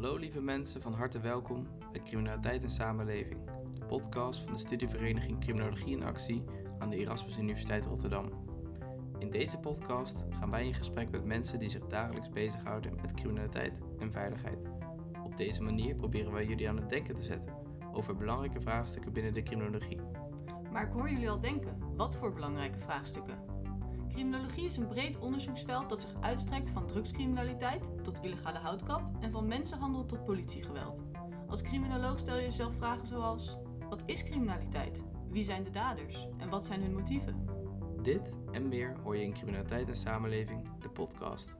Hallo lieve mensen, van harte welkom bij Criminaliteit en Samenleving, de podcast van de studievereniging Criminologie in Actie aan de Erasmus Universiteit Rotterdam. In deze podcast gaan wij in gesprek met mensen die zich dagelijks bezighouden met criminaliteit en veiligheid. Op deze manier proberen wij jullie aan het denken te zetten over belangrijke vraagstukken binnen de criminologie. Maar ik hoor jullie al denken, wat voor belangrijke vraagstukken? Criminologie is een breed onderzoeksveld dat zich uitstrekt van drugscriminaliteit tot illegale houtkap en van mensenhandel tot politiegeweld. Als criminoloog stel je jezelf vragen zoals: wat is criminaliteit? Wie zijn de daders? En wat zijn hun motieven? Dit en meer hoor je in Criminaliteit en Samenleving, de podcast.